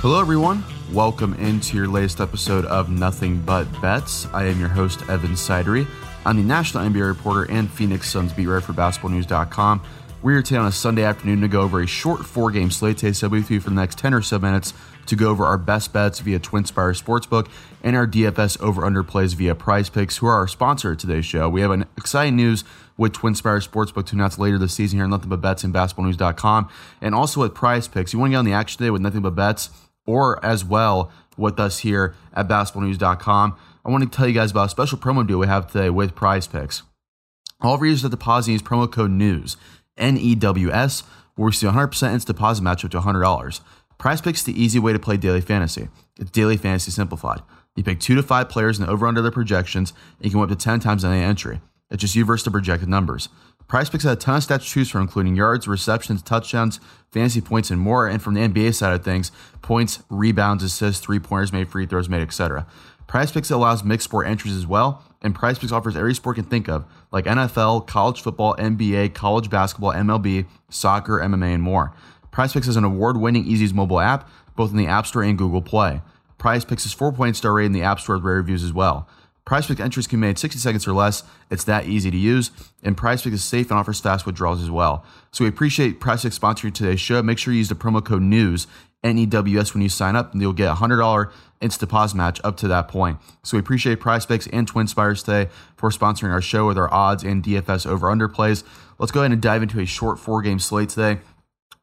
Hello, everyone. Welcome into your latest episode of Nothing But Bets. I am your host, Evan Sidery. I'm the national NBA reporter and Phoenix Suns beat writer for basketballnews.com. We're here today on a Sunday afternoon to go over a short four game slate today. So, with you for the next 10 or so minutes to go over our best bets via TwinSpires Sportsbook and our DFS over under plays via Prize Picks, who are our sponsor of today's show. We have an exciting news with TwinSpires Sportsbook to announce later this season here on Nothing But Bets and basketballnews.com, and also with Prize Picks. You want to get on the action today with Nothing But Bets? Or as well with us here at basketballnews.com. I want to tell you guys about a special promo deal we have today with Prize Picks. All readers that deposit use promo code NEWS, N E W S, will receive 100% instant deposit match up to $100. Prize Picks is the easy way to play daily fantasy. It's daily fantasy simplified. You pick two to five players and over under their projections, and you can win up to 10 times on any entry. It's just you versus the projected numbers. Prize Picks has a ton of stats to choose from, including yards, receptions, touchdowns, fantasy points, and more. And from the NBA side of things, points, rebounds, assists, three pointers made, free throws made, etc. PrizePicks allows mixed sport entries as well, and PrizePicks offers every sport you can think of, like NFL, college football, NBA, college basketball, MLB, soccer, MMA, and more. PrizePicks is an award-winning easy mobile app, both in the App Store and Google Play. PrizePicks is 4.0 star rated in the App Store with rare reviews as well. Prize Pick entries can be made 60 seconds or less. It's that easy to use. And Prize Pick is safe and offers fast withdrawals as well. So we appreciate Prize Pick sponsoring today's show. Make sure you use the promo code NEWS, N E W S, when you sign up, and you'll get a $100 instant deposit match up to that point. So we appreciate Prize Picks and TwinSpires today for sponsoring our show with our odds and DFS over under plays. Let's go ahead and dive into a short four game slate today.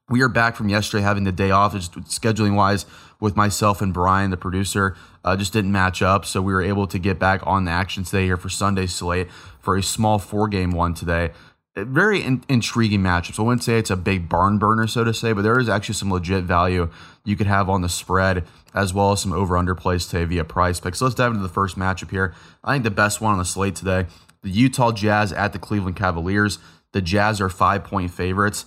We are back from yesterday having the day off, just scheduling wise, with myself and Brian, the producer. Uh, just didn't match up, so we were able to get back on the action today here for sunday slate for a small four game one today. Very in- intriguing matchup. So I wouldn't say it's a big barn burner, so to say, but there is actually some legit value you could have on the spread as well as some over under plays today via PrizePicks. So let's dive into the first matchup here. I think the best one on the slate today the Utah Jazz at the Cleveland Cavaliers. The Jazz are five point favorites.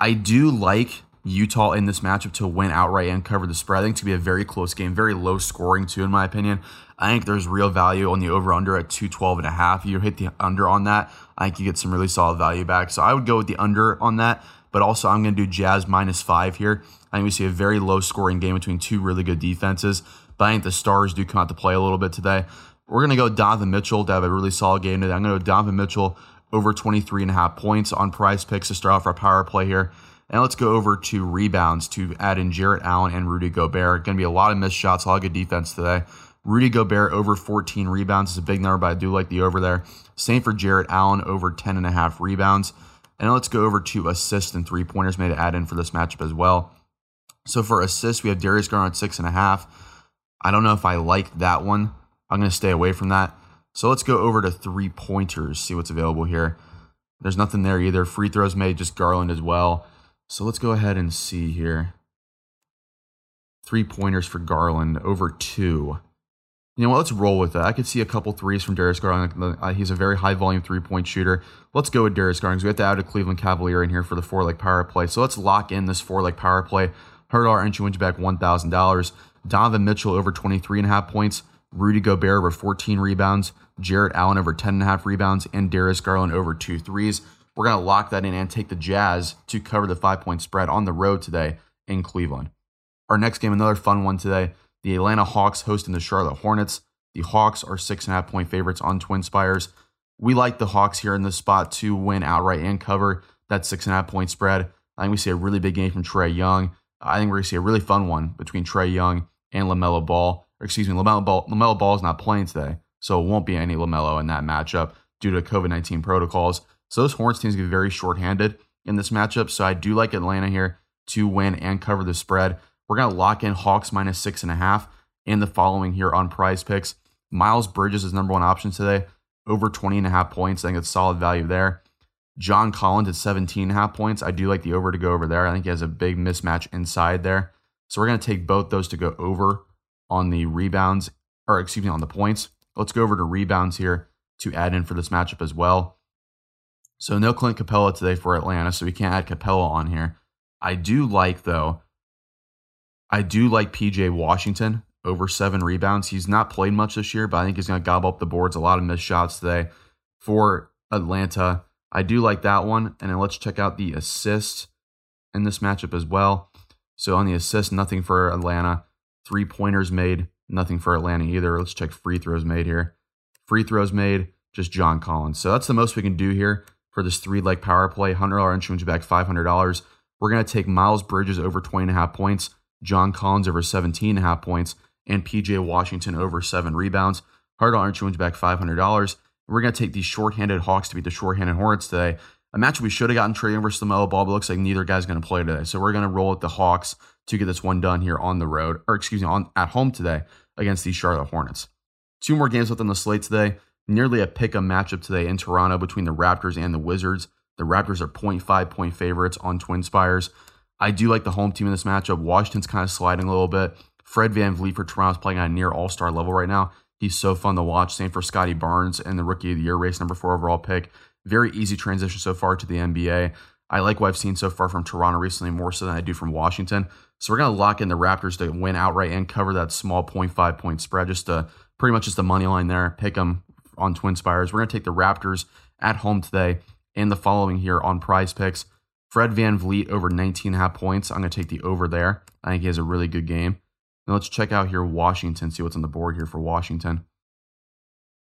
I do like Utah in this matchup to win outright and cover the spread. I think it's going to be a very close game, very low scoring too, in my opinion. I think there's real value on the over under at 212 and a half. You hit the under on that. I think you get some really solid value back. So I would go with the under on that, but also I'm going to do Jazz minus five here. I think we see a very low scoring game between two really good defenses, but I think the Stars do come out to play a little bit today. We're going to go Donovan Mitchell to have a really solid game today. I'm going to go Donovan Mitchell over 23 and a half points on prize picks to start off our power play here. And let's go over to rebounds to add in Jarrett Allen and Rudy Gobert. Going to be a lot of missed shots, a lot of good defense today. Rudy Gobert over 14 rebounds is a big number, but I do like the over there. Same for Jarrett Allen over 10 and a half rebounds. And let's go over to assists and three pointers made to add in for this matchup as well. So for assists, we have Darius Garland six and a half. I don't know if I like that one. I'm going to stay away from that. So let's go over to three pointers, see what's available here. There's nothing there either. Free throws made, just Garland as well. So let's go ahead and see here. Three pointers for Garland over two. You know what? Let's roll with that. I could see a couple threes from Darius Garland. Uh, he's a very high volume three point shooter. Let's go with Darius Garland. We have to add a Cleveland Cavalier in here for the four leg power play. So let's lock in this four leg power play. $100 entry wins back $1,000. Donovan Mitchell over 23 and a half points. Rudy Gobert over 14 rebounds. Jarrett Allen over 10 and a half rebounds. And Darius Garland over two threes. We're going to lock that in and take the Jazz to cover the five point spread on the road today in Cleveland. Our next game, another fun one today. The Atlanta Hawks hosting the Charlotte Hornets. The Hawks are six and a half point favorites on TwinSpires. We like the Hawks here in this spot to win outright and cover that six and a half point spread. I think we see a really big game from Trae Young. I think we're going to see a really fun one between Trae Young and LaMelo Ball. Excuse me, LaMelo Ball, LaMelo Ball is not playing today, so it won't be any LaMelo in that matchup due to COVID 19 protocols. So those Hornets teams get very shorthanded in this matchup. So I do like Atlanta here to win and cover the spread. We're going to lock in Hawks minus six and a half in the following here on prize picks. Miles Bridges is number one option today, over 20 and a half points. I think it's solid value there. John Collins at 17 and a half points. I do like the over to go over there. I think he has a big mismatch inside there. So we're going to take both those to go over on the rebounds, or excuse me, on the points. Let's go over to rebounds here to add in for this matchup as well. So no Clint Capela today for Atlanta, so we can't add Capela on here. I do like though. I do like PJ Washington over seven rebounds. He's not played much this year, but I think he's going to gobble up the boards. A lot of missed shots today for Atlanta. I do like that one. And then let's check out the assist in this matchup as well. So on the assist, nothing for Atlanta. Three pointers made, nothing for Atlanta either. Let's check free throws made here. Free throws made, just John Collins. So that's the most we can do here for this three leg power play. $100 entry wins back $500. We're going to take Miles Bridges over 20.5 points, John Collins over 17.5 points, and PJ Washington over seven rebounds. $100 entry wins back $500. We're going to take these shorthanded Hawks to beat the shorthanded Hornets today. A match we should have gotten Trae versus LaMelo Ball, but looks like neither guy's going to play today. So we're going to roll with the Hawks to get this one done here on the road, or excuse me, on at home today against the Charlotte Hornets. Two more games left on the slate today. Nearly a pick 'em matchup today in Toronto between the Raptors and the Wizards. The Raptors are 0.5 point favorites on Twin Spires. I do like the home team in this matchup. Washington's kind of sliding a little bit. Fred VanVleet for Toronto's playing on a near all star level right now. He's so fun to watch. Same for Scottie Barnes and the rookie of the year race, number four overall pick. Very easy transition so far to the NBA. I like what I've seen so far from Toronto recently more so than I do from Washington. So we're going to lock in the Raptors to win outright and cover that small 0.5 point spread. Just to pretty much just the money line there. Pick them on Twin Spires. We're going to take the Raptors at home today and the following here on prize picks. Fred Van VanVleet over 19 and a half points. I'm going to take the over there. I think he has a really good game. Now let's check out here Washington, see what's on the board here for Washington.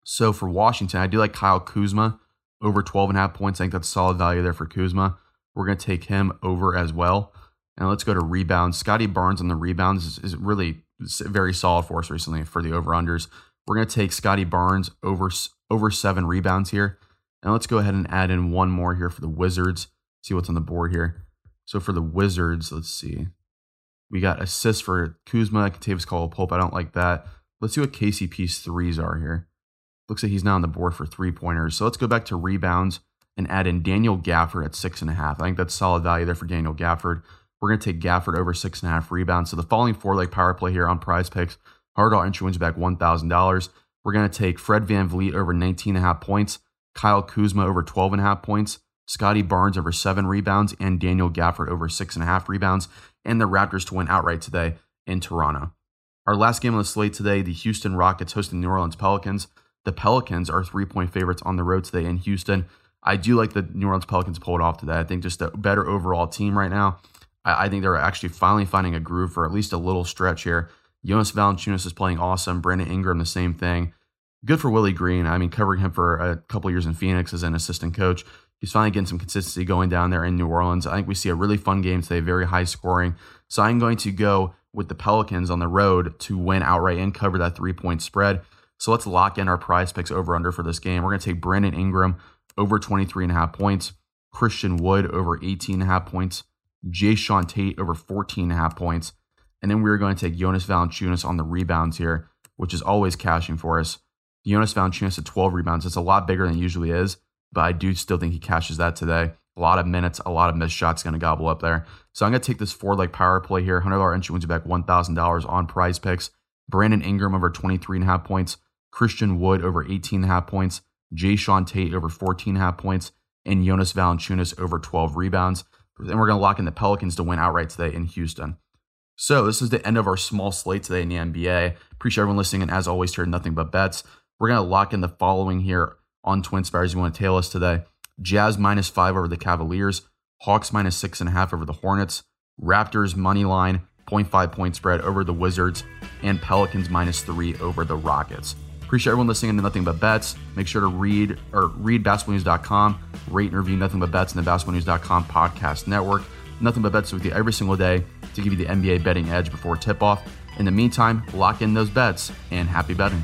So for Washington, I do like Kyle Kuzma over 12.5 points. I think that's solid value there for Kuzma. We're going to take him over as well. And let's go to rebounds. Scottie Barnes on the rebounds is, is really very solid for us recently for the over unders. We're going to take Scottie Barnes over over seven rebounds here. And let's go ahead and add in one more here for the Wizards. See what's on the board here. So for the Wizards, let's see. We got assists for Kuzma, Kentavious Caldwell Pope. I don't like that. Let's see what KCP's threes are here. Looks like he's now on the board for three pointers. So let's go back to rebounds and add in Daniel Gafford at six and a half. I think that's solid value there for Daniel Gafford. We're going to take Gafford over six and a half rebounds. So the following four leg power play here on prize picks, hard entry wins back $1,000. We're going to take Fred VanVleet over 19 and a half points, Kyle Kuzma over 12 and a half points, Scottie Barnes over seven rebounds, and Daniel Gafford over six and a half rebounds, and the Raptors to win outright today in Toronto. Our last game on the slate today, the Houston Rockets hosting the New Orleans Pelicans. The Pelicans are three point favorites on the road today in Houston. I do like the New Orleans Pelicans pull it off today. I think just a better overall team right now. I, I think they're actually finally finding a groove for at least a little stretch here. Jonas Valanciunas is playing awesome. Brandon Ingram, the same thing. Good for Willie Green. I mean, covering him for a couple years in Phoenix as an assistant coach. He's finally getting some consistency going down there in New Orleans. I think we see a really fun game today, very high scoring. So I'm going to go with the Pelicans on the road to win outright and cover that three point spread. So let's lock in our prize picks over under for this game. We're going to take Brandon Ingram over 23 and a half points, Christian Wood over 18 and a half points, Jae'Sean Tate over 14 and a half points. And then we're going to take Jonas Valanciunas on the rebounds here, which is always cashing for us. Jonas Valanciunas at 12 rebounds. It's a lot bigger than usually is, but I do still think he cashes that today. A lot of minutes, a lot of missed shots going to gobble up there. So I'm going to take this four leg power play here. $100 entry wins you back $1,000 on prize picks. Brandon Ingram over 23 and a half points. Christian Wood over 18 and a half points. Jae'Sean Tate over 14 and a half points. And Jonas Valanciunas over 12 rebounds. Then we're going to lock in the Pelicans to win outright today in Houston. So this is the end of our small slate today in the NBA. Appreciate everyone listening, and as always, here nothing but bets. We're gonna lock in the following here on Twin Spires. You want to tail us today? Jazz minus five over the Cavaliers, Hawks minus six and a half over the Hornets, Raptors money line 0.5 point spread over the Wizards, and Pelicans minus three over the Rockets. Appreciate everyone listening to Nothing But Bets. Make sure to read or read basketballnews.com, rate and review Nothing But Bets in the basketballnews.com podcast network. Nothing But Bets with you every single day to give you the NBA betting edge before tip off. In the meantime, lock in those bets and happy betting.